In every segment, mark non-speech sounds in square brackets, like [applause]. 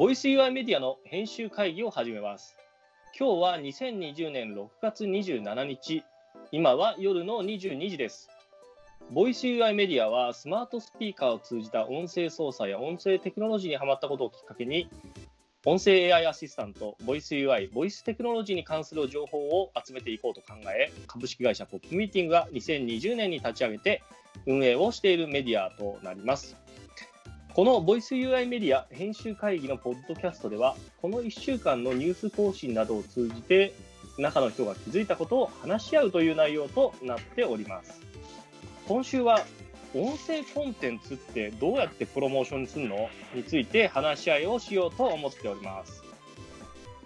ボイス UI メディアの編集会議を始めます。今日は2020年6月27日、今は夜の22時です。ボイス UI メディアはスマートスピーカーを通じた音声操作や音声テクノロジーにハマったことをきっかけに、音声 AI アシスタント、ボイス UI、ボイステクノロジーに関する情報を集めていこうと考え、株式会社ポップミーティングが2020年に立ち上げて運営をしているメディアとなります。このボイス UI メディア編集会議のポッドキャストでは、この1週間のニュース更新などを通じて、中の人が気づいたことを話し合うという内容となっております。今週は、音声コンテンツってどうやってプロモーションするのについて話し合いをしようと思っております。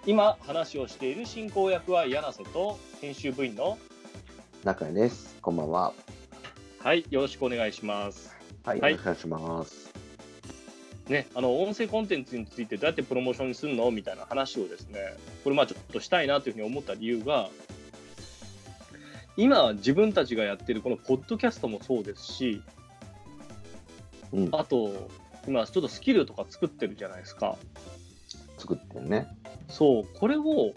今、話をしている進行役は柳瀬と編集部員の、中谷です。こんばんは。はい、よろしくお願いします。はい、はいよろしくお願いします。ね、あの音声コンテンツについてどうやってプロモーションにするの？みたいな話をですね、これまあちょっとしたいなというふうに思った理由が、今自分たちがやってるこのポッドキャストもそうですし、うん、あと今ちょっとスキルとか作ってるじゃないですか。作ってるね。そう、これを、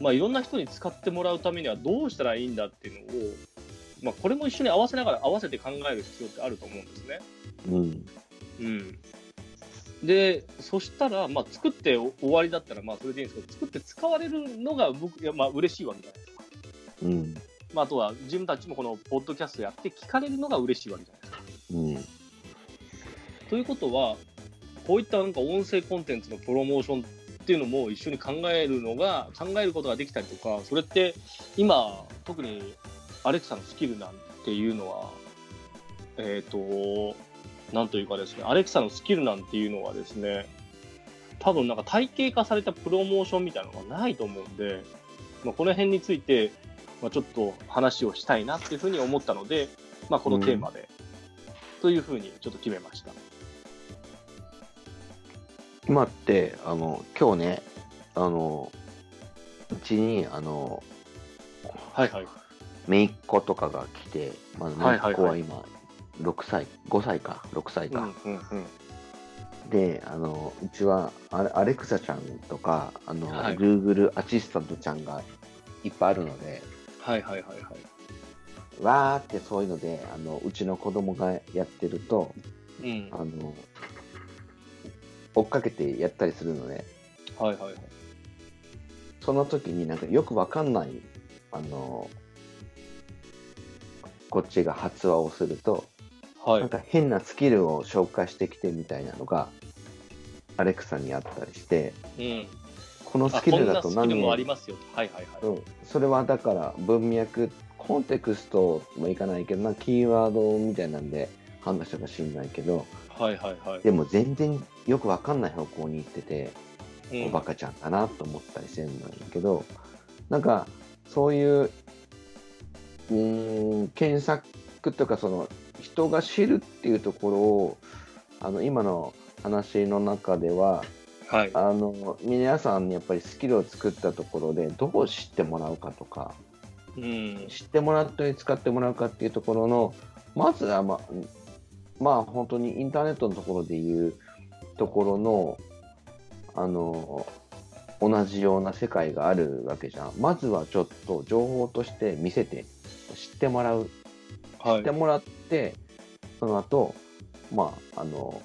まあ、いろんな人に使ってもらうためにはどうしたらいいんだっていうのを、まあ、これも一緒に合わせながら合わせて考える必要ってあると思うんですね。うん、うん、でそしたら、まあ、作って終わりだったらまあそれでいいんですけど作って使われるのが僕まあ嬉しいわけじゃないですか、うん、まあ、あとは自分たちもこのポッドキャストやって聞かれるのが嬉しいわけじゃないですか。うん、ということはこういったなんか音声コンテンツのプロモーションっていうのも一緒に考えるのが考えることができたりとかそれって今特にアレクサのスキルなんていうのはえっ、となんというかですねアレクサのスキルなんていうのはですね多分なんか体系化されたプロモーションみたいなのがないと思うんで、まあ、この辺について、まあ、ちょっと話をしたいなっていうふうに思ったので、まあ、このテーマで、というふうにちょっと決めました。今って、あの、今日ね、あの、うちに、あの、はいはい。姪っ子とかが来て、まず姪っ子は今、6歳、5歳か、6歳か。うんうんうん。で、あの、うちはアレアレクサちゃんとか、あの、はい Google アシスタントちゃんがいっぱいあるので、はいはいはいはい。わーってそういうので、あの、うちの子供がやってると、うん。あの、追っかけてやったりするので、はいはいはい。その時になんかよくわかんない、あの、こっちが発話をすると、はいなん。か変なスキルを紹介してきてみたいなのが、アレクサにあったりして、うん。このあスキルだとこんなスキルもあり何ますよと。はいはいはい。うん、それはだから文脈、コンテクストもいかないけど、なキーワードみたいなんで判断したかしんないけど、はいはいはい。でも全然よくわかんない方向に行ってて、うんおバカちゃんだなと思ったりしてるんだけど、なんかそういう、うーん、検索とかその人が知るっていうところを、あの今の話の中では、はい。あの皆さんにやっぱりスキルを作ったところでどう知ってもらうかとか、うん。知ってもらったり使ってもらうかっていうところの、まずはまあ、まあ本当にインターネットのところでいうところの、あの、同じような世界があるわけじゃん。まずはちょっと情報として見せて、知ってもらう。はい知って。もらって、その後、まあ、あの、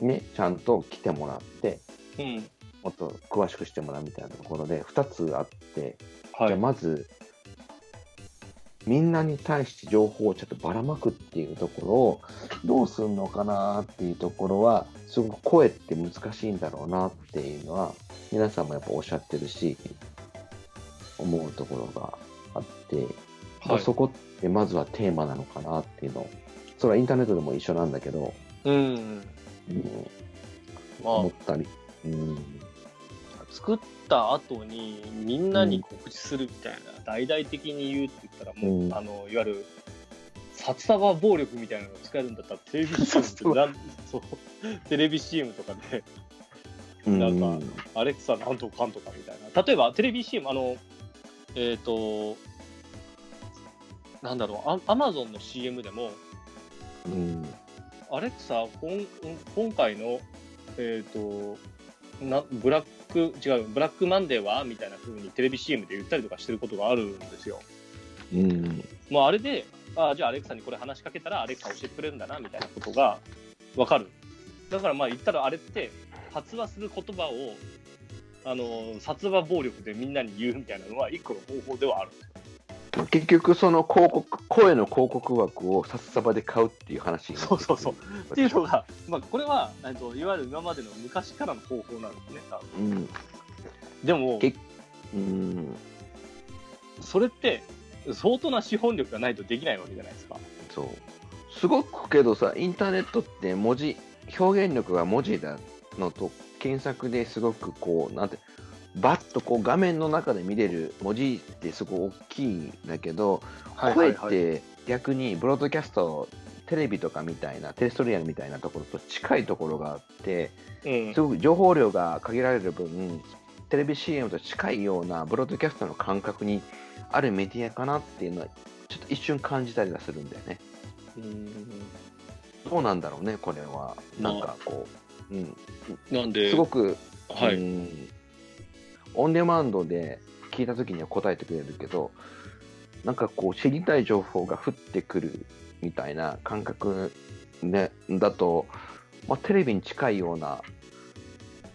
ね、ちゃんと来てもらって、うん。もっと詳しくしてもらうみたいなところで、2つあって、じゃあはい。まず、みんなに対して情報をちょっとばらまくっていうところをどうするのかなっていうところは、すごく声って難しいんだろうなっていうのは、皆さんもやっぱおっしゃってるし、思うところがあって、まあはい。そこってまずはテーマなのかなっていうのを、それはインターネットでも一緒なんだけど、うん。うんま思ったり、うん、あ、作った後にみんなに告知するみたいな、大々的に言うって言ったら、もう、うん。あの、いわゆる、札束暴力みたいなのが使えるんだったら、テレビそう、テレビ CM とかで、なんかアレクサなんとかんとかみたいな。例えば、テレビ CM、あの、えっ、と、なんだろう、アアマゾンの CM でも、うん、アレクサ、こん今回の、えっ、と、なブラック、違う、ブラックマンデーはみたいな風にテレビ CM で言ったりとかしてることがあるんですよ。うん。もうあれで、あじゃあアレクサにこれ話しかけたらアレクサ教えてくれるんだなみたいなことがわかる。だからまあ言ったらあれって発話する言葉をあの殺話暴力でみんなに言うみたいなのは一個の方法ではあるんですよ。結局、その広告、声の広告枠を札束で買うっていう話そうそうそう。っていうのが、まあ、これはえっといわゆる今までの昔からの方法なんですね。多分うん。でもけうん。それって相当な資本力がないとできないわけじゃないですか。そう。すごくけどさ、インターネットって文字、表現力が文字だのと、検索ですごくこう、なんて、バッとこう画面の中で見れる文字ってすごい大きいんだけど、声って逆にブロードキャスト、テレビとかみたいな、テレストリアルみたいなところと近いところがあって、うん。すごく情報量が限られる分、テレビ CM と近いようなブロードキャストの感覚にあるメディアかなっていうのは、ちょっと一瞬感じたりはするんだよね。うん。どうなんだろうね、これは。なんかこう、うん、なんで、すごく、はい、うんオンデマンドで聞いたときには答えてくれるけど、なんかこう、知りたい情報が降ってくるみたいな感覚、ね、だと、まあ、テレビに近いような、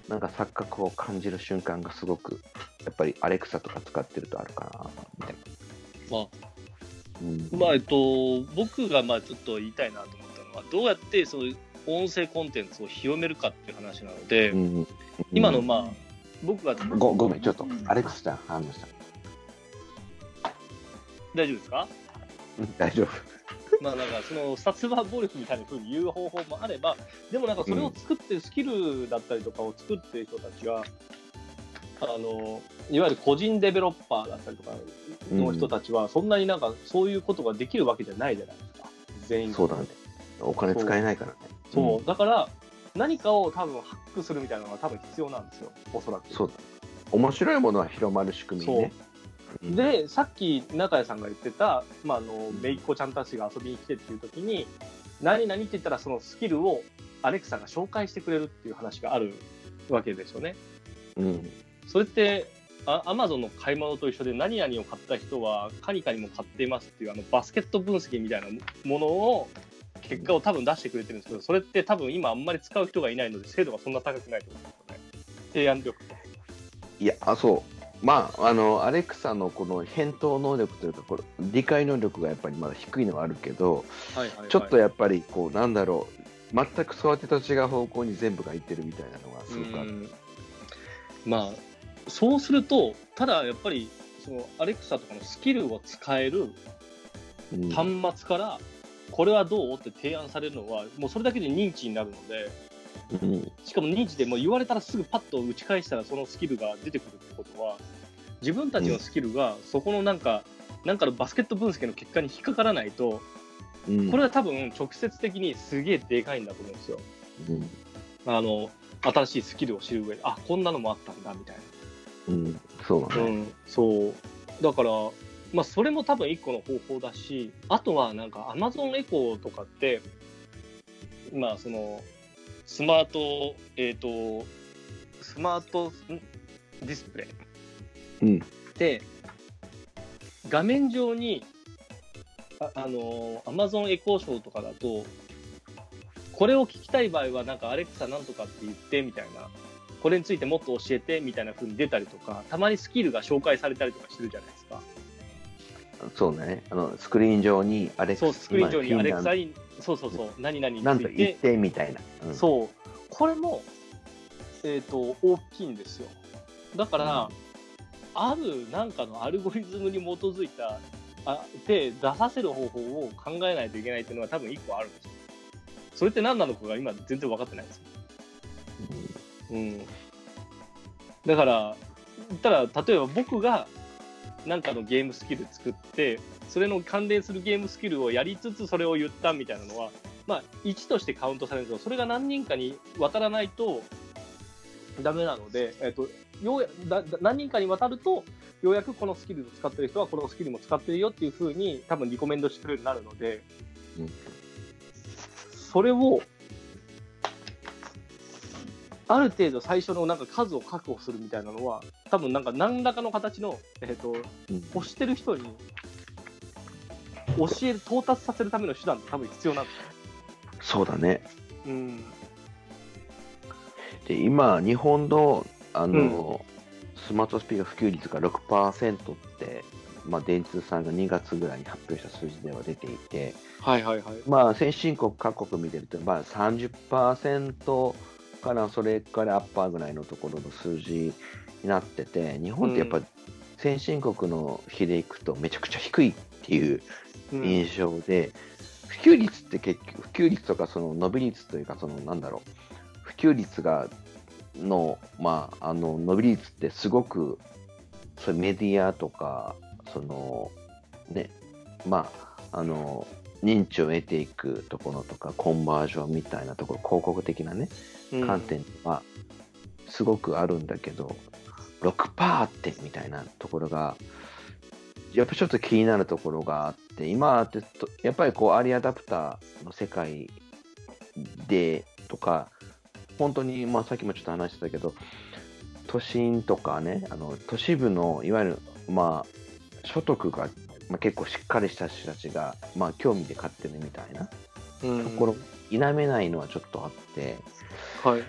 なんか錯覚を感じる瞬間がすごく、やっぱりアレクサとか使ってるとあるかな、みたいな。まあうんまあえっと、僕がまあちょっと言いたいなと思ったのは、どうやってそういう音声コンテンツを広めるかっていう話なので、うん今のまあ、僕がごごめん、ちょっと、アレクサちゃん反応した。大丈夫ですか？うん大丈夫。まあなんかその殺話暴力みたいな風に言う方法もあれば、でもなんかそれを作ってるスキルだったりとかを作ってる人たちは、あのいわゆる個人デベロッパーだったりとかの人たちは、そんなになんかそういうことができるわけじゃないじゃないですか、全員がそうだね。お金使えないからね。そう、だから何かを多分ハックするみたいなのが多分必要なんですよ、おそらく。そうだ。面白いものは広まる仕組みね。うんで、さっき中谷さんが言ってた、まあ、あの、めいっ子ちゃんたちが遊びに来てっていう時に、何々って言ったらそのスキルをアレクサが紹介してくれるっていう話があるわけですよね。うん。それって、アマゾンの買い物と一緒で何々を買った人はカニカニも買っていますっていうあのバスケット分析みたいなものを結果を多分出してくれてるんですけど、それって多分今あんまり使う人がいないので精度がそんな高くないと思うんですよね。提案力と。いや、あ、そう。まあ、あの、アレクサのこの返答能力というか、これ理解能力がやっぱりまだ低いのはあるけど、はいはいはいちょっとやっぱり、こう、なんだろう、全く育てと違う方向に全部がいってるみたいなのがすごくある。うんまあそうするとただやっぱりそのアレクサとかのスキルを使えるうん端末からこれはどう？って提案されるのはもうそれだけで認知になるのでうんしかも認知でもう言われたらすぐパッと打ち返したらそのスキルが出てくるってことは自分たちのスキルがそこのなんか、なんかのバスケット分析の結果に引っかからないとうんこれは多分直接的にすげえでかいんだと思うんですよ。うんあの新しいスキルを知る上であこんなのもあったんだみたいな。うん、そうだね。うん、そう。だから、まあ、それも多分一個の方法だし、あとはなんか Amazon エコーとかって、まあ、その、スマート、えっ、と、スマートん？ディスプレイうん。で、画面上に、ああの、Amazon エコーショーとかだと、これを聞きたい場合は、なんかアレクサなんとかって言ってみたいな、これについてもっと教えてみたいな風に出たりとか、たまにスキルが紹介されたりとかしてるじゃないですか。そうね。あの、スクリーン上にアレクサそう、スクリーン上にアレクサにに、そうそうそう、何々につなんといて、言ってみたいな。うんそう、これも、えっ、と、大きいんですよ。だから、あるなんかのアルゴリズムに基づいた、あで、出させる方法を考えないといけないっていうのは多分一個あるんですよ。それって何なのかが今全然分かってないんですよ。うん。だから、ただ、例えば僕がなんかのゲームスキル作って、それの関連するゲームスキルをやりつつそれを言ったみたいなのは、まあ、1としてカウントされるんですけど、それが何人かに渡らないとダメなので、えっと、ようやだだ何人かに渡ると、ようやくこのスキルを使ってる人はこのスキルも使ってるよっていうふうに多分リコメンドしてくれるようになるので、うん。それをある程度最初のなんか数を確保するみたいなのは、多分なんか何らかの形の、えー、とうん欲してる人に教える、到達させるための手段って多分必要なんですよ。そうだね。うん。で、今、日本の、あの、スマートスピーカー普及率が6%って、まあ、電通さんが2月ぐらいに発表した数字では出ていて、はいはいはい。まあ、先進国各国見てると、まあ、30%からそれからアッパーぐらいのところの数字になってて、日本ってやっぱうん。先進国の比でいくとめちゃくちゃ低いっていううん。印象で、普及率って結局、普及率とかその伸び率というか、そのなんだろう、普及率がの、まあ、あの伸び率ってすごく、それメディアとか、その、ね、まあ、あの、認知を得ていくところとか、コンバージョンみたいなところ、広告的なね、うん観点はすごくあるんだけど、6%ってみたいなところが、やっぱちょっと気になるところがあって、今ってとやっぱりこう、アーリーアダプターの世界でとか、本当に、まあ、さっきもちょっと話してたけど、都心とかね、あの都市部のいわゆる、まあ、所得が、まあ、結構しっかりした人たちが、まあ、興味で買ってるみたいなうん。ところ、否めないのはちょっとあって、はい。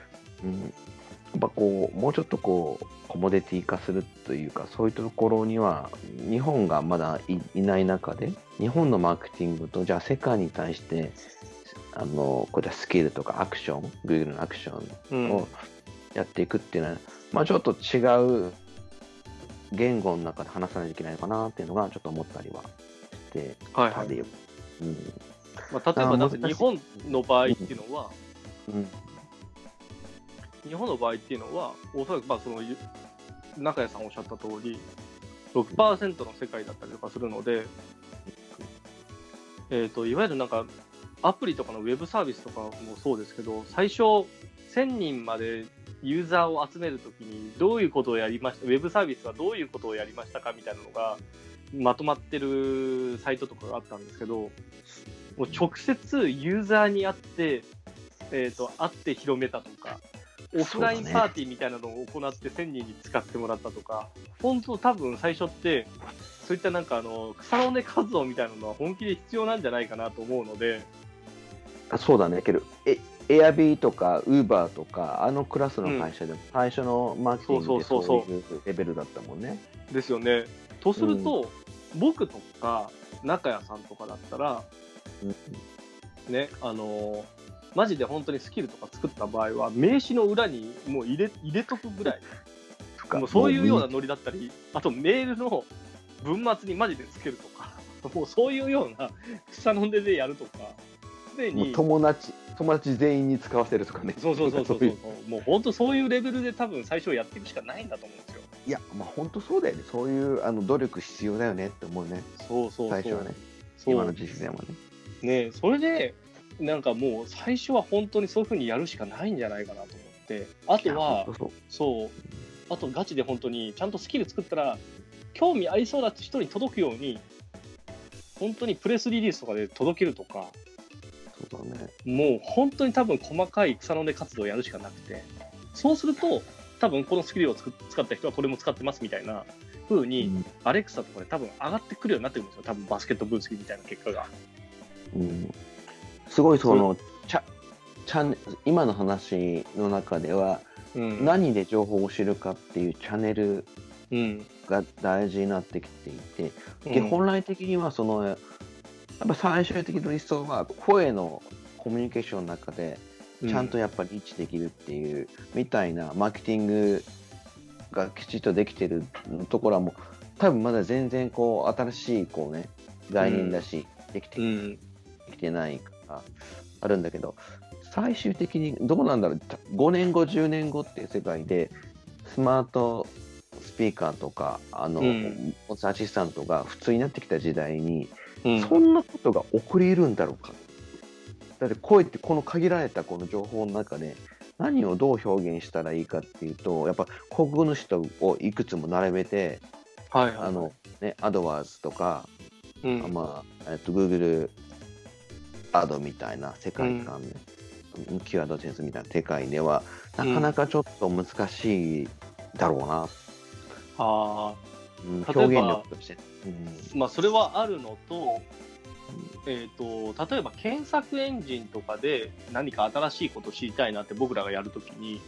うん、やっぱこう、もうちょっとこう、コモディティ化するというか、そういうところには、日本がまだいいない中で、日本のマーケティングと、じゃあ世界に対して、あの、こういったスキルとかアクション、Google のアクショうん。ンをやっていくっていうのは、まあちょっと違う言語の中で話さないといけないのかなっていうのが、ちょっと思ったりはしてはいはい。たり、うん、まあ、例えば日本の場合っていうのは、うん、日本の場合っていうのは、おそらくまあその中谷さんおっしゃった通り、6%の世界だったりとかするので、えー、といわゆるなんかアプリとかのウェブサービスとかもそうですけど、最初、1000人までユーザーを集めるときに、どういうことをやりました、ウェブサービスはどういうことをやりましたかみたいなのが、まとまってるサイトとかがあったんですけど、もう直接ユーザーに会って、えー、と会って広めたとか、オフラインパーティーみたいなのを行って1000人に使ってもらったとか、本当、多分最初って、そういったなんかあの草の根活動みたいなのは本気で必要なんじゃないかなと思うので、あそうだね、けど、え、エアビーとか、ウーバーとか、あのクラスの会社でも、最初のマーケティングでそういうレベルだったもんね。ですよね。とすると、僕とか中谷さんとかだったら、ね、あのマジで本当にスキルとか作った場合は、名刺の裏にもう入れ入れとくぐらい、かもうそういうようなもノリだったり、あとメールの文末にマジでつけるとか、[laughs] もうそういうような草の根でやるとか、すに、友達、友達全員に使わせるとかね。そうそうそうそういそう、もう本当そういうレベルで多分最初やっていくしかないんだと思うんですよ。いや、まあ本当そうだよね。そういうあの努力必要だよねって思うね。そうそうそう。最初はね。今の時期でもね。ねそれでなんかもう最初は本当にそういうふうにやるしかないんじゃないかなと思って。あとはそう。あとガチで本当にちゃんとスキル作ったら興味ありそうな人に届くように本当にプレスリリースとかで届けるとかそうだね。もう本当に多分細かい草の根活動をやるしかなくて。そうすると多分このスキルを使った人はこれも使ってますみたいな風に、うん。アレクサとかで多分上がってくるようになってくるんですよ。多分バスケット分析みたいな結果が。うんすごいその、チャチャン今の話の中では、うん。何で情報を知るかっていうチャンネルうん。が大事になってきていて、うん。で本来的にはそのやっぱ最終的な理想は声のコミュニケーションの中でちゃんとやっぱりリーチできるっていう、みたいなマーケティングがきちっとできてるところはもう多分まだ全然こう新しいこうね概念だし、できてうんできてないからあるんだけど最終的にどうなんだろう。5年後10年後っていう世界でスマートスピーカーとかあの、うん。アシスタントが普通になってきた時代に、うん。そんなことが起こり得るんだろうか。だって声ってこの限られたこの情報の中で何をどう表現したらいいかっていうとやっぱ広告主をいくつも並べてはいはいあの、ね、アドワーズとかうん。まあ、えっと、Google アドみたいな世界観ね、キュアドセンスみたいな世界では、なかなかちょっと難しいだろうな、あうん、例えば表現力として。あ、まあそれはあるのと、えー、と例えば検索エンジンとかで何か新しいことを知りたいなって僕らがやるときに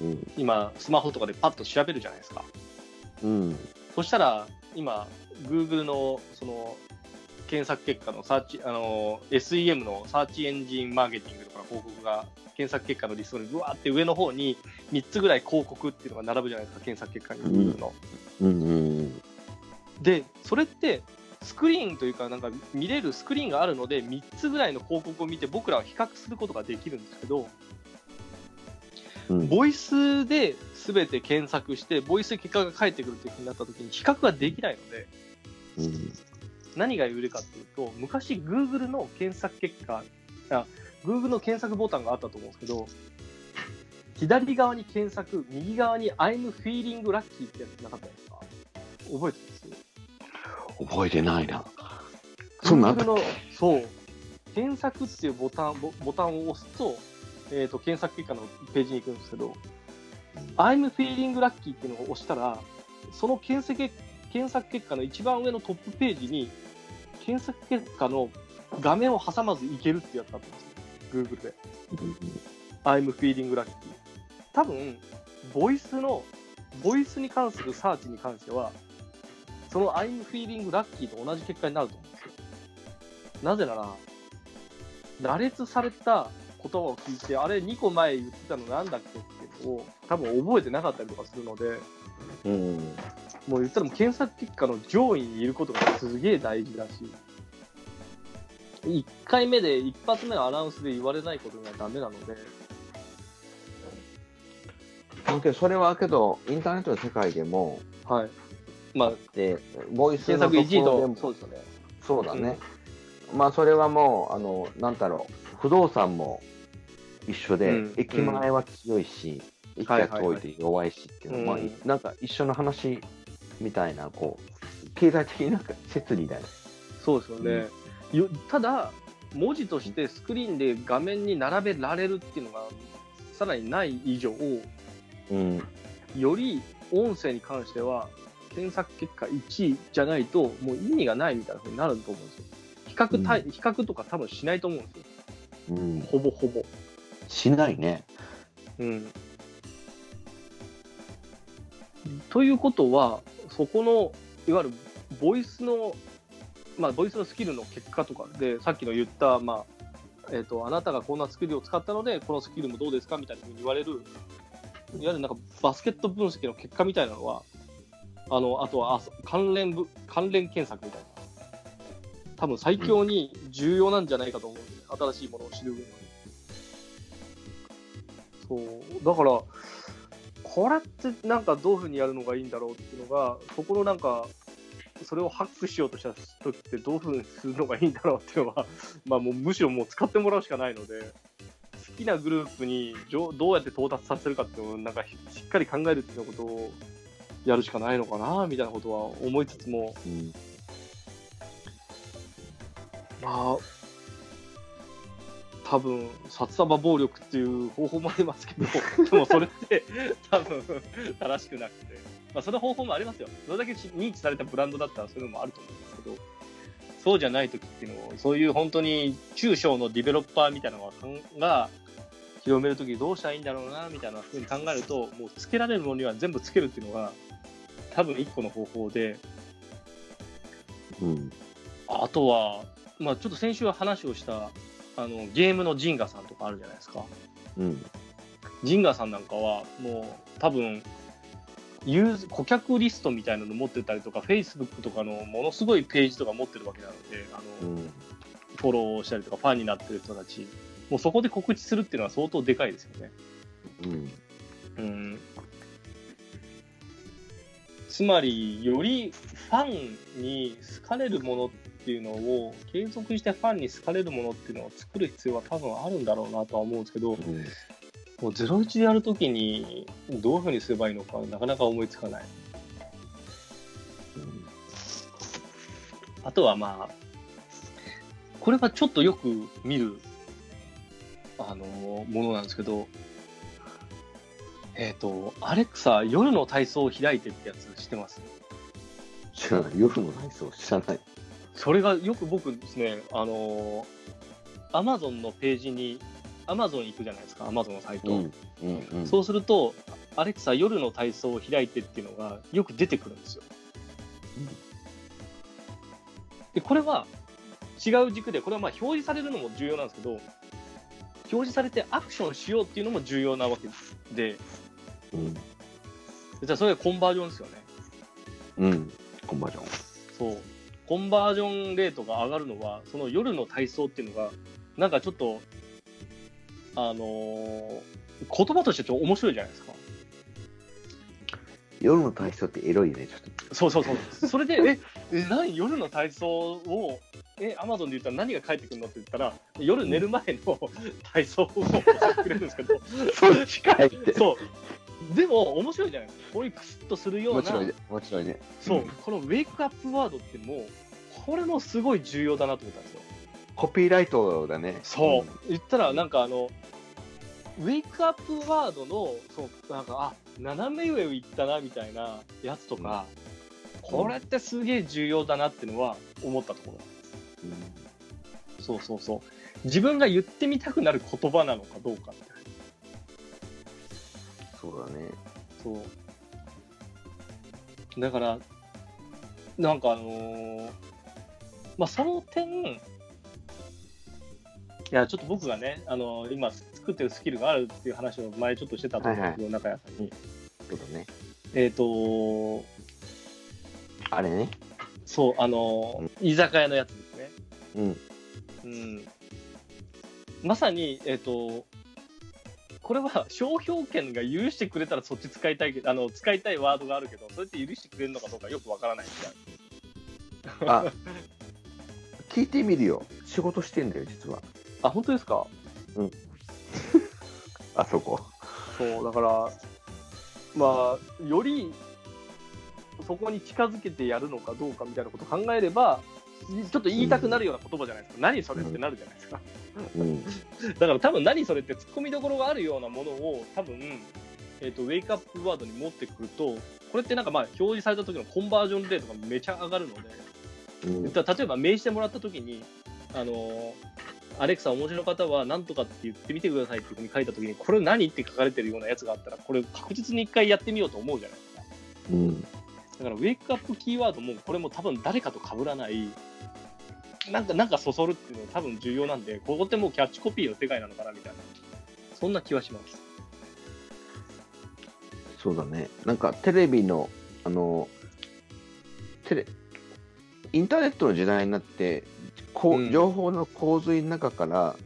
うんうん。今スマホとかでパッと調べるじゃないですか。うん。そしたら今 Google のその検索結果のサーチあの SEM のサーチエンジンマーケティングとかの広告が検索結果のリストにぐわーって上の方に3つぐらい広告っていうのが並ぶじゃないですか検索結果に。の。うんうん。でそれってスクリーンというかなんか見れるスクリーンがあるので3つぐらいの広告を見て僕らは比較することができるんですけどうん。ボイスで全て検索してボイスで結果が返ってくるっていうふうになった時に比較ができないのでうん何が有利かっていうと昔 Google の検索結果あ Google の検索ボタンがあったと思うんですけど左側に検索右側に I'm feeling lucky ってやつなかったですか？覚えてます？覚えてないな。そんなのそう。検索っていうボタンボボタンを押すと,、えー、と検索結果のページに行くんですけど I'm feeling lucky っていうのを押したらその検索検索結果の一番上のトップページに検索結果の画面を挟まずいけるってやつだったんですよ。Google で。I'm feeling lucky 多分ボイスのボイスに関するサーチに関してはその I'm feeling lucky と同じ結果になると思うんですよ。なぜなら羅列された言葉を聞いてあれ2個前言ってたのなんだっけっていうのを多分覚えてなかったりとかするのでうん。もう言ったらもう検索結果の上位にいることがすげえ大事だし。1回目で一発目のアナウンスで言われないことがダメなので。だけどそれはけど、インターネットの世界でも、はい。まあでボイスの1位ところでもとそうですよね。そうだね。まあ、それはもう、あの、なんだろう、不動産も一緒で、うん。駅前は強いし、駅が遠いと弱いしっていうのは、うん。まあ、なんか一緒の話みたいな、こう、経済的な説理だよね。そうですよね、よただ文字としてスクリーンで画面に並べられるっていうのがさらにない以上うん。より音声に関しては検索結果1位じゃないともう意味がないみたいな風になると思うんですよ。比較対、比較とか多分しないと思うんですよ。うん。ほぼほぼ。しないね。うんということはそこのいわゆるボイスのまあボイスのスキルの結果とかでさっきの言ったまあえー、とあなたがこんなスキルを使ったのでこのスキルもどうですかみたいなふうに言われるいわゆるなんかバスケット分析の結果みたいなのはあのあとはあ関連部関連検索みたいな。多分最強に重要なんじゃないかと思うんで、新しいものを知る上でそう。だからこれってなんかどういうふうにやるのがいいんだろうっていうのがそこのなんかそれをハックしようとした時ってどういうふうにするのがいいんだろうっていうのは [laughs] まあもうむしろもう使ってもらうしかないので好きなグループにどうどうやって到達させるかっていうのをなんかしっかり考えるっていうことをやるしかないのかなみたいなことは思いつつもうん。まあ多分札束暴力っていう方法もありますけど [laughs] でもそれって多分正しくなくて、まあ、その方法もありますよ。それだけ認知されたブランドだったらそういうのもあると思うんですけどそうじゃない時っていうのをそういう本当に中小のディベロッパーみたいなのが広める時どうしたらいいんだろうなみたいなふうに考えるともうつけられるものには全部つけるっていうのが多分一個の方法で。うん。あとは、まあ、ちょっと先週は話をしたあのゲームのジンガさんとかあるじゃないですか。うん。 Zynga さんなんかはもう多分ユーズ顧客リストみたいなの持ってたりとか Facebook とかのものすごいページとか持ってるわけなのであの、うん。フォローしたりとかファンになってる人たちもうそこで告知するっていうのは相当でかいですよね。うん。うんつまりよりファンに好かれるものっていうのを継続してファンに好かれるものっていうのを作る必要は多分あるんだろうなとは思うんですけどうん。もう01でやるときにどういうふうにすればいいのかなかなか思いつかないあとはまあこれはちょっとよく見るあのものなんですけど、えっ、と、アレクサ、夜の体操を開いてってやつ知ってます？知らない。夜の体操知らない。それがよく僕ですね、あのアマゾンのページに、アマゾン行くじゃないですか、アマゾンのサイト。うん。うん。うん。そうすると、アレクサ、夜の体操を開いてっていうのがよく出てくるんですよ。で、これは違う軸で、これはまあ表示されるのも重要なんですけど、表示されてアクションしようっていうのも重要なわけで、うん。じゃあそれがコンバージョンですよね。うん。コンバージョン。そう。コンバージョンレートが上がるのは、その夜の体操っていうのが、なんかちょっと、あのー言葉としてちょっと面白いじゃないですか。夜の体操ってエロいね、ちょっと。そうそうそう。それで、え、え何？夜の体操を、え、アマゾンで言ったら何が返ってくるのって言ったら、夜寝る前の体操を教えてくれるんですけど、そっちかいって。そう。でも、面白いじゃないですか。こういうクスッとするような、もちろんね。もちろんね。そう、んこのウェイクアップワードってもう、これもすごい重要だなと思ったんですよ。コピーライトだね。そう、言ったらなんかあの、ウェイクアップワードの、そう、なんか、あ、斜め上を行ったなみたいなやつとか、これってすげえ重要だなっていうのは思ったところ。うん。うんそうそうそう。自分が言ってみたくなる言葉なのかどうかみたいな。そうだね。そう。だから、なんかあのーまあ、その点、いや、ちょっと僕がね、あのー今作ってるスキルがあるっていう話を前ちょっとしてたと思うんですけど、中谷さんに。そうだね。えっ、とあれね。そう、あのー居酒屋のやつですね。うん。うん。まさに、えっ、と、これは商標権が許してくれたらそっち使いたいあの、使いたいワードがあるけど、それって許してくれるのかどうかよくわからないみたいな。あ、[laughs] 聞いてみるよ。仕事してんだよ、実は。あ、本当ですか？[laughs] あそこ。そう、だから、まあ、よりそこに近づけてやるのかどうかみたいなことを考えれば、ちょっと言いたくなるような言葉じゃないですか。何それってなるじゃないですか。うん。[laughs] だから多分何それって突っ込みどころがあるようなものを多分、えー、とウェイクアップワードに持ってくると、これってなんかまあ表示された時のコンバージョンレートがめちゃ上がるので、うん例えば名刺してもらった時に、あのーアレクサ、お持ちの方は何とかって言ってみてくださいっていうふうに書いた時に、これ何って書かれてるようなやつがあったら、これ確実に一回やってみようと思うじゃないですか。うん。だからウェイクアップキーワードも、これも多分誰かと被らない、なんか、なんかそそるっていうのが多分重要なんで、ここってもうキャッチコピーの世界なのかなみたいな、そんな気はします。そうだね。なんかテレビの、あの、テレ、インターネットの時代になって、こううん情報の洪水の中から、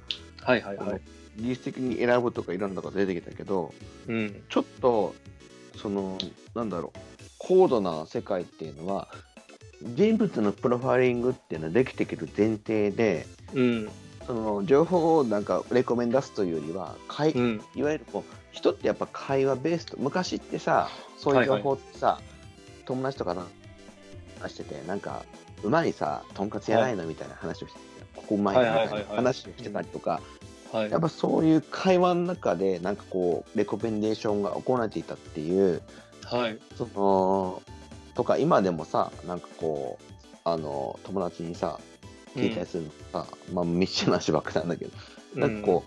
はいはいこの技術的に選ぶとかいろんなのが出てきたけど、うん。ちょっと、その、なんだろう、高度な世界っていうのは、人物のプロファイリングっていうのはできてくる前提で、うん。その情報をなんかレコメン出すというよりは、かいうん。いわゆるこう人ってやっぱ会話ベースと昔ってさそういう情報ってさ、友達とかな話しててなんか馬にさとんかつやないの？みたいな話をしてて、ここうまいなみたいなはいはいはいはい話をしてたりとか、はいやっぱそういう会話の中でなんかこうレコメンデーションが行われていたっていうはい。そのとか今でもさなんかこうあの友達にさ聞いたりするのさ、まあ密集な話ばっかなんだけどなんかこ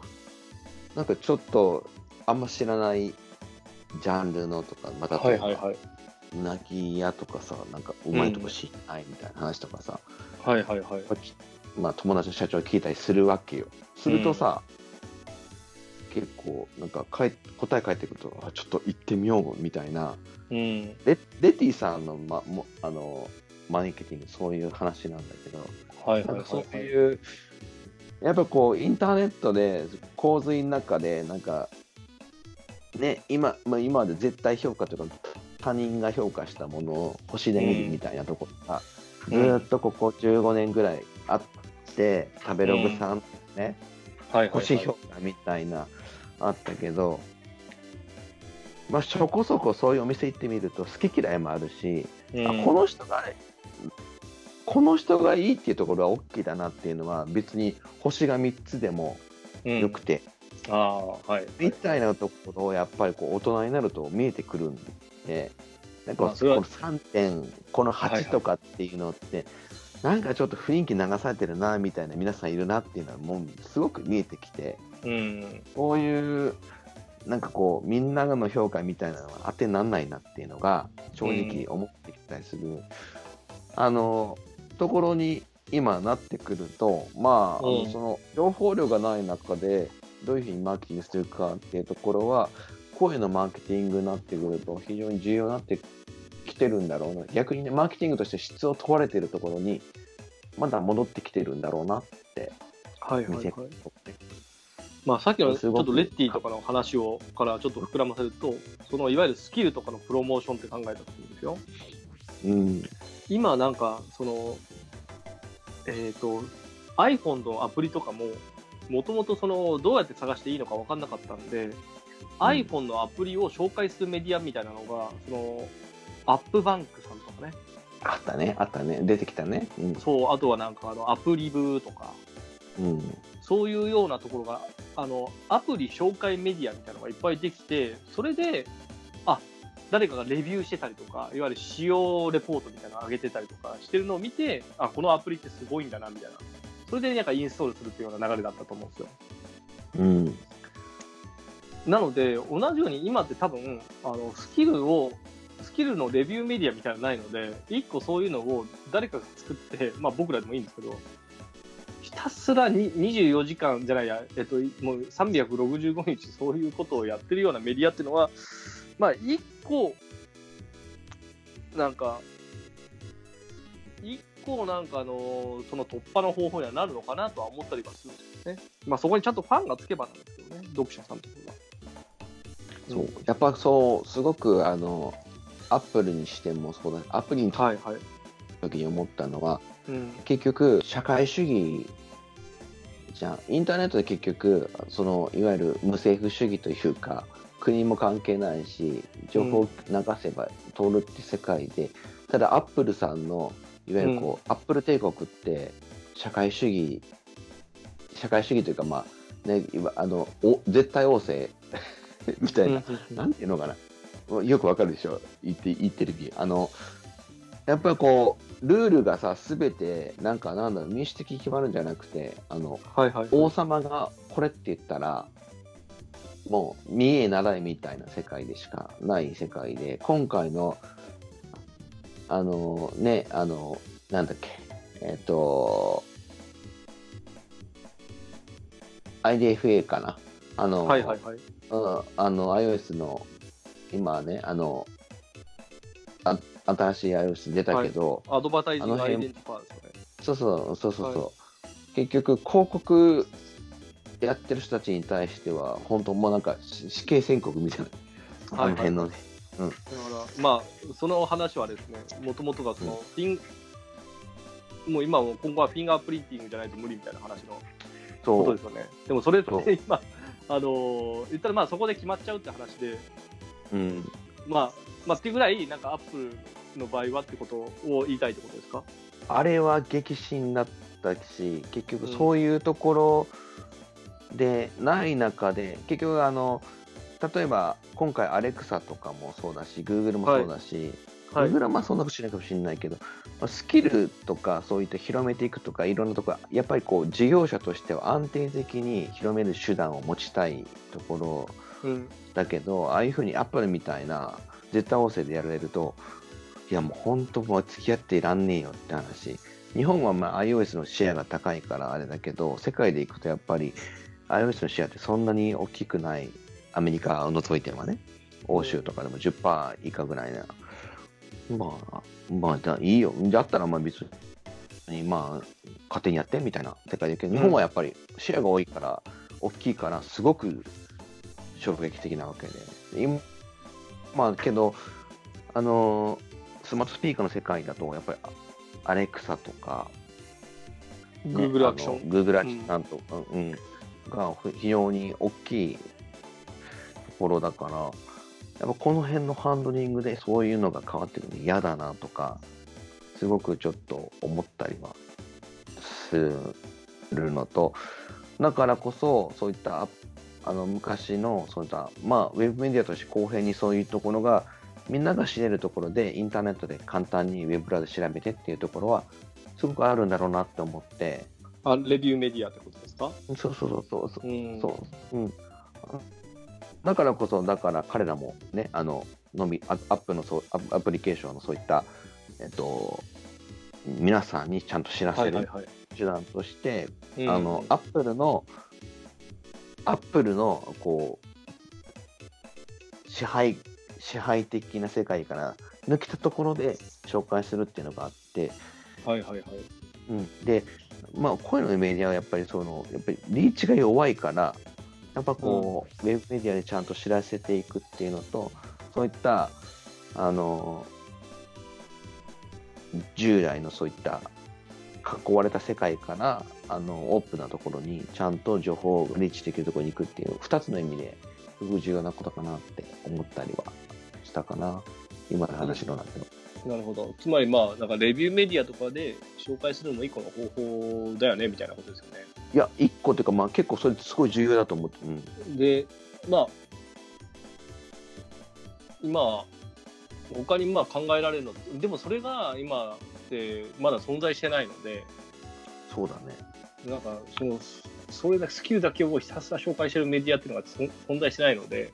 う、なんかちょっとあんま知らないジャンルのとか、またはいはいはい。うなぎ屋とかさ、なんかうまいとこ知らないみたいな話とかさ、はいはいはい。こっちまあ友達の社長に聞いたりするわけよ。するとさ、結構なんかかえ答え返ってくると、あちょっと行ってみようみたいな、うん。レレティさんの,、ま、もあのマーケティングそういう話なんだけど、はいはいはいなんかそうはい。いう、やっぱこう、インターネットで洪水の中で、なんか、ね、今、まあ、今まで絶対評価というか、他人が評価したものを星で見るみたいなところが、ずーっとここ15年ぐらいあって、食べログさんね、はいはいはい。星評価みたいな、あったけど、まあ、そこそこそういうお店行ってみると、好き嫌いもあるし、うん、あこの人がこの人がいいっていうところは大きいだなっていうのは別に星が3つでもよくて、ああ、はい。みたいなところをやっぱりこう大人になると見えてくるんで、なんかこの3点、このはいはい8とかっていうのって、なんかちょっと雰囲気流されてるなみたいな皆さんいるなっていうのはもうすごく見えてきて、うん。こういうなんかこうみんなの評価みたいなのは当てにならないなっていうのが正直思ってきたりする、あのところに今なってくるとまあ,あの、うんその情報量がない中でどういうふうにマーケティングするかっていうところは声のマーケティングになってくると非常に重要になってきてるんだろうな逆にねマーケティングとして質を問われているところにまだ戻ってきてるんだろうなって見せはいはいはい。てまあ、さっきのちょっとレッティとかの話をからちょっと膨らませると、そのいわゆるスキルとかのプロモーションって考えたと思うんですよ。うん今なんか、その、えっ、と、iPhone のアプリとかも、もともとその、どうやって探していいのか分かんなかったんで、iPhone のアプリを紹介するメディアみたいなのが、その、アップバンクさんとかね、あったね、あったね、出てきたね。うん。そう、あとはなんかあの、アプリブとか、うん。そういうようなところが、あの、アプリ紹介メディアみたいなのがいっぱいできて、それで、あ、誰かがレビューしてたりとか、いわゆる使用レポートみたいなのを上げてたりとかしてるのを見て、あ、このアプリってすごいんだな、みたいな。それでなんかインストールするっていうような流れだったと思うんですよ。うん。なので、同じように今って多分、あの、スキルを、スキルのレビューメディアみたいなのないので、一個そういうのを誰かが作って、まあ僕らでもいいんですけど、ひたすらに24時間じゃないや、えっと、もう365日そういうことをやってるようなメディアっていうのは、まあ一個、なんか、一個なんかあの、その突破の方法にはなるのかなとは思ったりはするんですよね。まあそこにちゃんとファンがつけばなんですけどね、読者さんとかが。そう。やっぱそう、すごく、あの、アップルにしてもそうだ、アプリにはいはい。時に思ったのは、うん。結局、社会主義じゃん。インターネットで結局、その、いわゆる無政府主義というか、国も関係ないし、情報を流せば通るって世界で、ただ、アップルさんの、いわゆるこう、アップル帝国って、社会主義、社会主義というか、まあ、ね、あのお絶対王政みたいな、なんていうのかな、よくわかるでしょ、言って言ってる時あのやっぱりこう、ルールがさ、すべて、なんかなんだろう、民主的に決まるんじゃなくて、あのはいはい。王様がこれって言ったら、もう見え習いみたいな世界でしかない世界で、今回の、あのね、あの、なんだっけ、えっ、と、IDFA かな？あの、はいはいはい。うん、あの iOS の今ねあのあ新しい iOS 出たけど、アドバタイジングアイデンティファーですよね。そうそうそう。そうそう、は結局広告やってる人たちに対しては本当もうなんかし死刑宣告みたいな、あの辺のね。だから、まあ、その話はですね、もともとがその、フィン、もう今も今後はフィンガープリンティングじゃないと無理みたいな話のそう。ことですよね。でもそれって今、あのー言ったらまあそこで決まっちゃうって話で、うん。まあ、まあっていうぐらい、なんかアップルの場合はってことを言いたいってことですか？あれは激震だったし結局うんそういうところでない中で、結局あの例えば今回アレクサとかもそうだし Google もそうだし、はい。Google はまあそんなことしないかもしれないけど、まあスキルとかそういった広めていくとかいろんなところやっぱりこう事業者としては安定的に広める手段を持ちたいところうん。だけどああいうふうにアップルみたいな絶対音声でやられるといやもう本当もう付き合っていらんねえよって話。日本はまあ iOS のシェアが高いからあれだけど世界でいくとやっぱり iOS のシェアってそんなに大きくないアメリカを除いてはね。欧州とかでも10%以下ぐらいな。まあまあじゃあいいよ。だったらまあ別にまあ勝手にやってみたいな。世界でけど日本はやっぱりシェアが多いから大きいからすごく衝撃的なわけで。今まあけどあのスマートスピーカーの世界だとやっぱりアレクサとか、Google アクション。ン Google アクションとか、うん。が非常に大きいところだからやっぱこの辺のハンドリングでそういうのが変わってくるの嫌だなとかすごくちょっと思ったりはするのとだからこそそういったアあの昔のそういった、まあ、ウェブメディアとして公平にそういうところがみんなが知れるところでインターネットで簡単にウェブラで調べてっていうところはすごくあるんだろうなって思ってあレビューメディアってことですかそうそうそうそうそううんそう、うん。だからこそ、だから彼らもね、あの、のみ、アアップのそうアプリケーションのそういった、えっと、皆さんにちゃんと知らせるはいはいはい。手段として、うんあの、アップルの、アップルの、こう、支配、支配的な世界から抜けたところで紹介するっていうのがあって、はいはいはい。うん、で、まあ、声のメディアはやっぱりその、やっぱりリーチが弱いから、やっぱこう、ウェブメディアでちゃんと知らせていくっていうのと、そういった、あの、従来のそういった囲われた世界から、あの、オープンなところにちゃんと情報をリーチできるところに行くっていう、二つの意味ですごく重要なことかなって思ったりはしたかな。今の話の中で。なるほど。つまりまあ、なんかレビューメディアとかで紹介するのも一個の方法だよねみたいなことですよね。いや、一個っていうか、まあ結構それすごい重要だと思って、うん。で、まあ、今、他にまあ考えられるの、でもそれが今ってまだ存在してないので、そうだね。なんかその、それだけスキルだけをひたすら紹介してるメディアっていうのがそ存在してないので、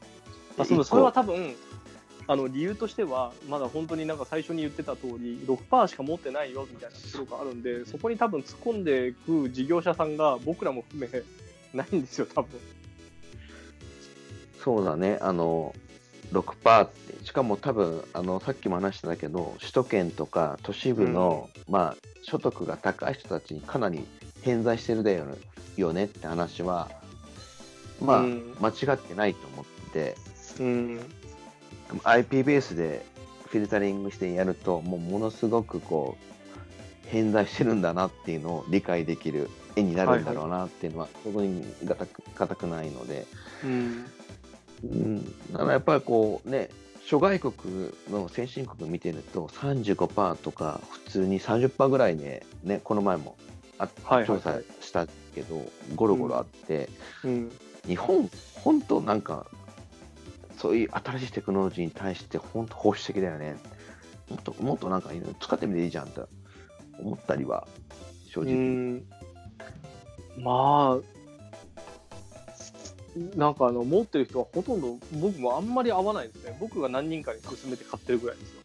まあ、そそれは多分、あの理由としては、まだ本当になんか最初に言ってた通り、6%しか持ってないよみたいなところがあるんで、そこに多分突っ込んでいく事業者さんが僕らも含めないんですよ、多分。そうだね、あの、6%って、しかも多分、あの、さっきも話したけど、首都圏とか都市部の、まあ、所得が高い人たちにかなり偏在してるだよねよねって話は、まあ、うん間違ってないと思ってて、うん。IP ベースでフィルタリングしてやると、もうものすごくこう、偏在してるんだなっていうのを理解できる絵になるんだろうなっていうのは、そこにがたく固くないので、うん。うん、だからやっぱりこうね、諸外国の先進国見てると35%とか普通に30%ぐらいで、ね、この前もあはいはいはい調査したけど、ゴロゴロあって、うん。日本、本当なんか、そういう新しいテクノロジーに対して本当保守的だよね。もっと、もっとなんかいいの使ってみていいじゃんと思ったりは、正う直。ん。まあ、なんかあの持ってる人はほとんど僕もあんまり合わないですね。僕が何人かに勧めて買ってるぐらいですよ。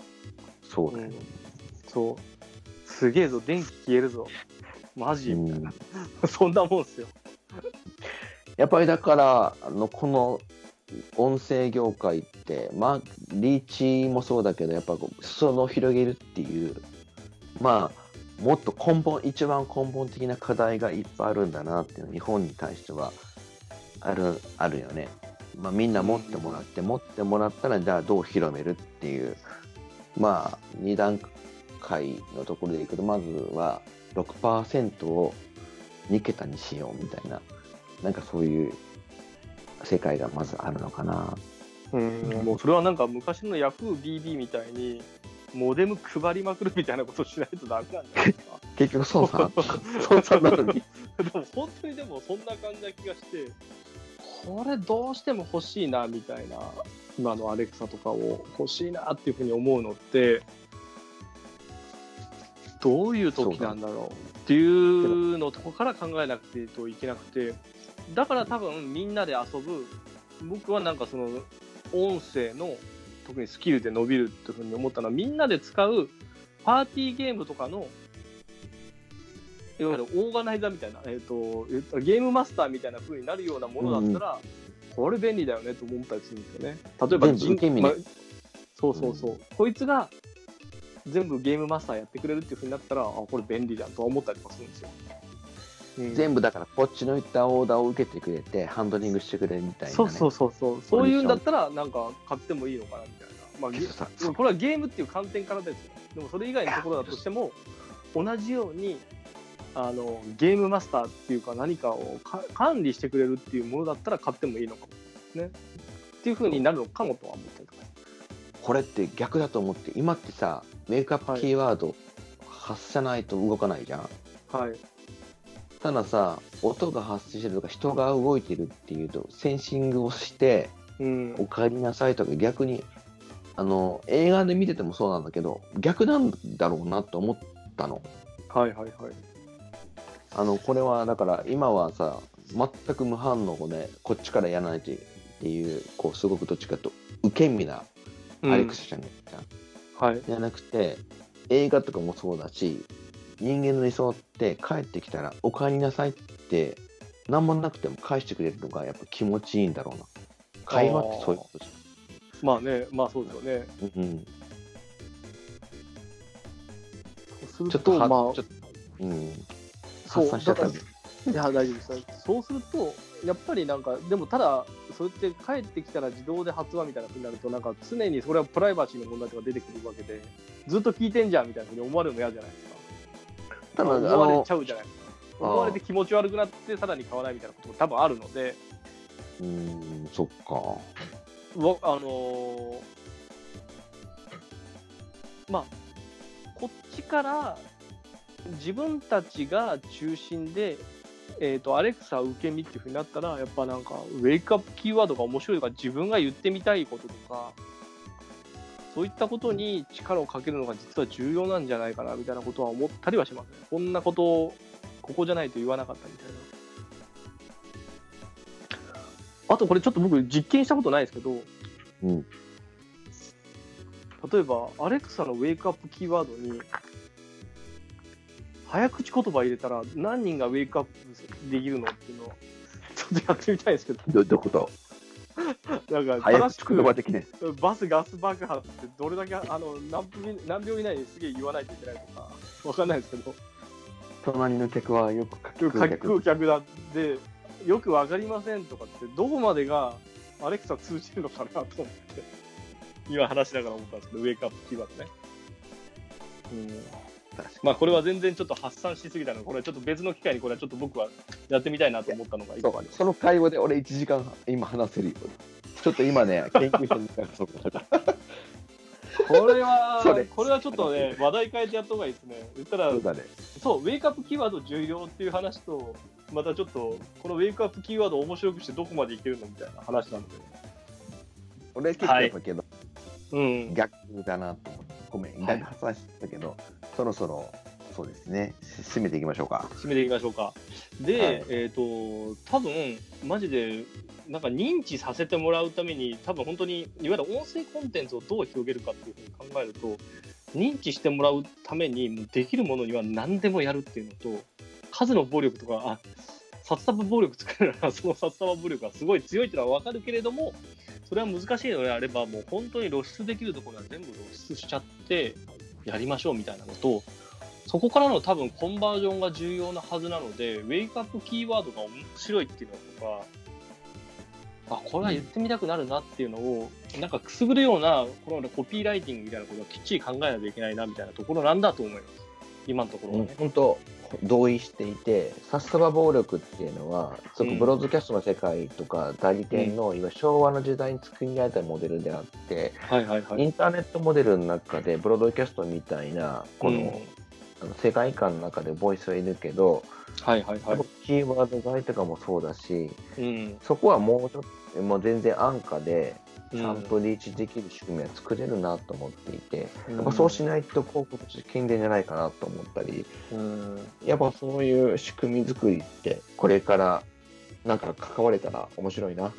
そうだよね。そう。すげえぞ、電気消えるぞ。マジ、うん [laughs] そんなもんですよ。やっぱりだから、あのこの音声業界って、まあ、リーチもそうだけど、やっぱ裾野を広げるっていう、まあ、もっと根本、一番根本的な課題がいっぱいあるんだなっていうの日本に対してはあるあるよね。まあ、みんな持ってもらって、持ってもらったら、じゃあどう広めるっていう、まあ、2段階のところでいくと、まずは6%を2桁にしようみたいな。なんかそういう世界がまずあるのかな。うん、もうそれはなんか昔の YahooBB みたいに、モデム配りまくるみたいなことしないとダメなんじゃないですか？[laughs] 結局そうさ、そうさなのに。でも本当にでもそんな感じな気がして、これどうしても欲しいなみたいな、今のアレクサとかを欲しいなっていうふうに思うのって、どういう時なんだろうっていうのとこから考えなくていといけなくて、だから多分みんなで遊ぶ、僕はなんかその音声の特にスキルで伸びるっていうふうに思ったのは、みんなで使うパーティーゲームとかのいわゆるオーガナイザーみたいな、えー、とえっとゲームマスターみたいな風になるようなものだったら、これ便利だよねと思ったりするんですよね。例えば全部受け身ね。まそうそうそう、こいつが全部ゲームマスターやってくれるっていう風になったら、あこれ便利だとは思ったりとかするんですよ。うん全部だから、こっちの言ったオーダーを受けてくれて、ハンドリングしてくれるみたいな、ね。そうそうそうそう、そういうんだったら、なんか買ってもいいのかなみたいな。まあこれはゲームっていう観点からですよ。でもそれ以外のところだとしても、同じようにあのゲームマスターっていうか何かをか管理してくれるっていうものだったら買ってもいいのかもね。っていうふうになるのかもとは思ったりとか。これって逆だと思って、今ってさ、メイクアップキーワード発さないと動かないじゃん。はい。たださ、音が発生してるとか、人が動いてるっていうと、センシングをして、うんお帰りなさいとか、逆に、あの、映画で見ててもそうなんだけど、逆なんだろうなと思ったの。はいはいはい。あの、これは、だから、今はさ、全く無反応で、こっちからやらないとっていう、こう、すごくどっちかというと、受け身なアレクサじゃん。じゃんはい。じゃなくて、映画とかもそうだし、人間の理想って帰ってきたら、お帰りなさいって、何もなくても返してくれるのがやっぱ気持ちいいんだろうな。会話ってそういうことじまあね、まあそうですよね。ゃん。うん。そうちょっとは、まあうん。発散しちゃった。いや、大丈夫です。そうすると、やっぱりなんか、でもただ、それって帰ってきたら自動で発話みたいなふうになると、なんか常にそれはプライバシーの問題とか出てくるわけで、ずっと聞いてんじゃんみたいなふうに思われるの嫌じゃないですか。ただ、あ思われのち、ゃうじゃないですか。思われて気持ち悪くなって、さらに買わないみたいなことも多分あるので、うん、そっか。わあのーまあ、こっちから自分たちが中心で、えー、とアレクサ受け身っていうふうになったら、やっぱなんか、ウェイクアップキーワードが面白いとか、自分が言ってみたいこととか、そういったことに力をかけるのが実は重要なんじゃないかなみたいなことは思ったりはしますね。こんなことをここじゃないと言わなかったみたいな。あとこれちょっと僕実験したことないですけど、うん。例えば、アレクサのウェイクアップキーワードに、早口言葉入れたら何人がウェイクアップできるのっていうのを、ちょっとやってみたいんですけど、ど、どういうこと？なんか早口言葉的ね。バスガス爆発ってどれだけあの何分何秒以内にすげえ言わないといけないとか、わかんないですけど、隣の客はよく空客客だで、よくわかりませんとかって、どこまでがアレクサ通じるのかなと思って、今話しながら思ったんですけど、ウェイクアップキーワードね。うんまあこれは全然ちょっと発散しすぎたので、これはちょっと別の機会にこれはちょっと僕はやってみたいなと思ったのが一個あります。その会話で俺1時間今話せるよ。ちょっと今ね、研究者にそうかだから。これは [laughs] これはちょっとね、話題変えてやった方がいいですね。言ったらそう、だね。そう、ウェイクアップキーワード重要っていう話と、またちょっと、このウェイクアップキーワードを面白くしてどこまでいけるのみたいな話なんで。俺結構やっぱけど、うん。逆だなと思って。ごめん、はいだいぶ発散したけど、そろそろ、そうですね、し締めていきましょうか。締めていきましょうか。で、はいえっ、と、多分マジで、なんか認知させてもらうために、多分本当に、いわゆる音声コンテンツをどう広げるかっていうふうに考えると、認知してもらうために、できるものには何でもやるっていうのと、数の暴力とか、あ札束暴力作るなら、その札束暴力がすごい強いっていうのは分かるけれども、それは難しいのであれば、もう本当に露出できるところは全部露出しちゃって、やりましょうみたいなのと、そこからの多分コンバージョンが重要なはずなので、ウェイクアップキーワードが面白いっていうのとか、あ、これは言ってみたくなるなっていうのを、なんかくすぐるような、このコピーライティングみたいなことをきっちり考えないといけないなみたいなところなんだと思います。今のところはね。本当、同意していて、札束暴力っていうのは、すごくブロードキャストの世界とか、代理店の、いわゆる昭和の時代に作り上げたモデルであって。インターネットモデルの中で、ブロードキャストみたいな、この、うん世界観の中でボイスはいるけど、はいはいはい。キーワード買いとかもそうだし、うん。そこはもうちょっと、もう全然安価で、うんちゃんとリーチできる仕組みは作れるなと思っていて、うんやっぱそうしないと広告として健全じゃないかなと思ったり、うん。やっぱそういう仕組み作りって、これからなんか関われたら面白いなっ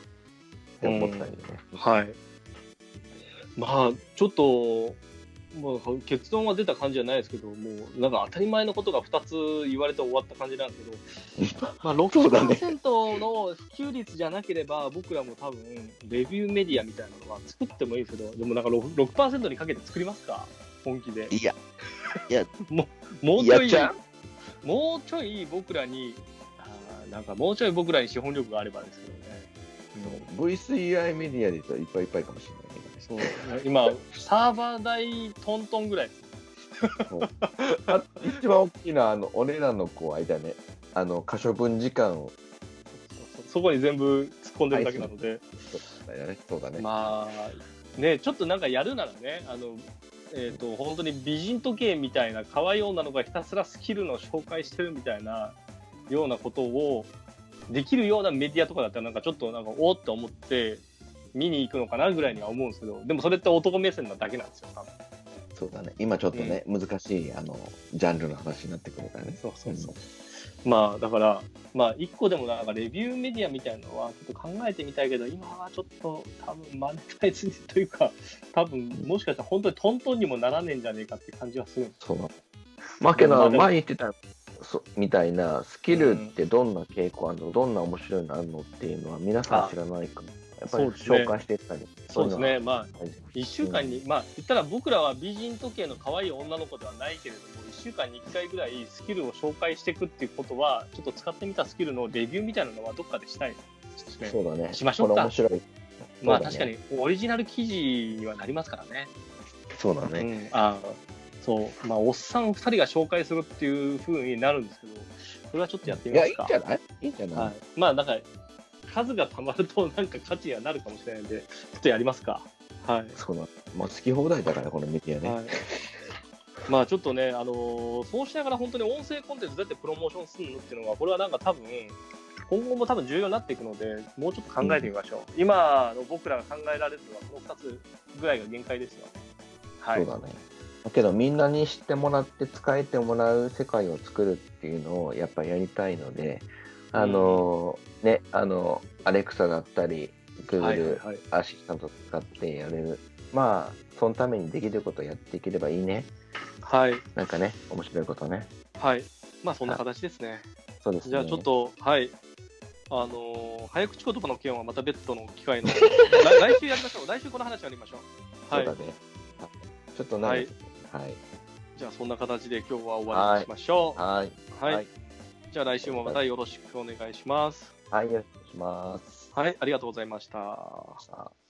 て思ったりね。はい。まあ、ちょっと、もう結論は出た感じじゃないですけど、もうなんか当たり前のことが2つ言われて終わった感じなんですけど、[laughs] まあ、そうだね。6%の普及率じゃなければ、僕らも多分、レビューメディアみたいなのは作ってもいいですけど、でもなんか 6%, 6にかけて作りますか？本気で。いや、いや、[laughs] もうちょいもうちょい僕らに、あーなんかもうちょい僕らに資本力があればですけどね。V3i メディアで言ったらいっぱいいっぱいかもしれない。ね。そう今、サーバー代トントンぐらいです。あ一番大きいのは、あの、俺らのこう、あれだね、あの、可処分時間を、そそこに全部突っ込んでるだけなので、そうだね。そうだね。まあ、ね、ちょっとなんかやるならね、あの、えっ、と、本当に美人時計みたいな可愛い女の子がひたすらスキルの紹介してるみたいなようなことをできるようなメディアとかだったらなんかちょっとなんかおーって思って見に行くのかなぐらいには思うんですけどでもそれって男目線なだけなんですよ多分そうだね。今ちょっとね、難しい、あの、ジャンルの話になってくるからね。そうそうそう。まあだから、まあ一個でもなんかレビューメディアみたいなのはちょっと考えてみたいけど、今はちょっと多分マネタイズというか、[laughs] 多分もしかしたら本当にトントンにもならねえんじゃねえかって感じはするんですそうなの。まあけど、前言ってたそみたいな、スキルってどんな傾向あるの、どんな面白いのあるのっていうのは皆さん知らないから、やっぱりそうですね紹介していったり、そうですね、まあそういうのは1週間に、まあ言ったら僕らは美人時計の可愛い女の子ではないけれども、1週間に1回ぐらいスキルを紹介していくっていうことは、ちょっと使ってみたスキルのレビューみたいなのはどっかでしたい。そうだね。しましょうかこれ面白い。まあ確かにオリジナル記事にはなりますからね。そうだね。うん、ああそう、まあ、おっさん2人が紹介するっていう風になるんですけど、それはちょっとやってみますか。んじゃない？いいんじゃない、はい、まあ、なんか、数がたまると、なんか価値にはなるかもしれないんで、ちょっとやりますか。はい。そうだ。まあ、好き放題だから、このメディアね。はい、まあちょっとね、あのーそうしながら本当に音声コンテンツどうやってプロモーションするのっていうのは、これはなんか多分、今後も多分重要になっていくので、もうちょっと考えてみましょう。今の僕らが考えられるのは、この2つぐらいが限界ですよ。はい。そうだね。だけど、みんなに知ってもらって、使えてもらう世界を作るっていうのを、やっぱりやりたいので、あの、ね、あの、アレクサだったり、はいはい Google はい。アシスタント使ってやれる。まあ、そのためにできることをやっていければいいね。はい。なんかね、面白いことね。はい。まあそんな形ですね。そうですね。じゃあちょっと、はい。あのー早口言葉の件はまた別途の機会の [laughs] 来来週やりましょう。来週この話やりましょう。はいそうだ。ね。ちょっと長いですねはい。じゃあそんな形で今日は終わりにしましょう。はい。はい。はいじゃあ来週もまたよろしくお願いします。はい、よろしくお願いします。はい、ありがとうございました。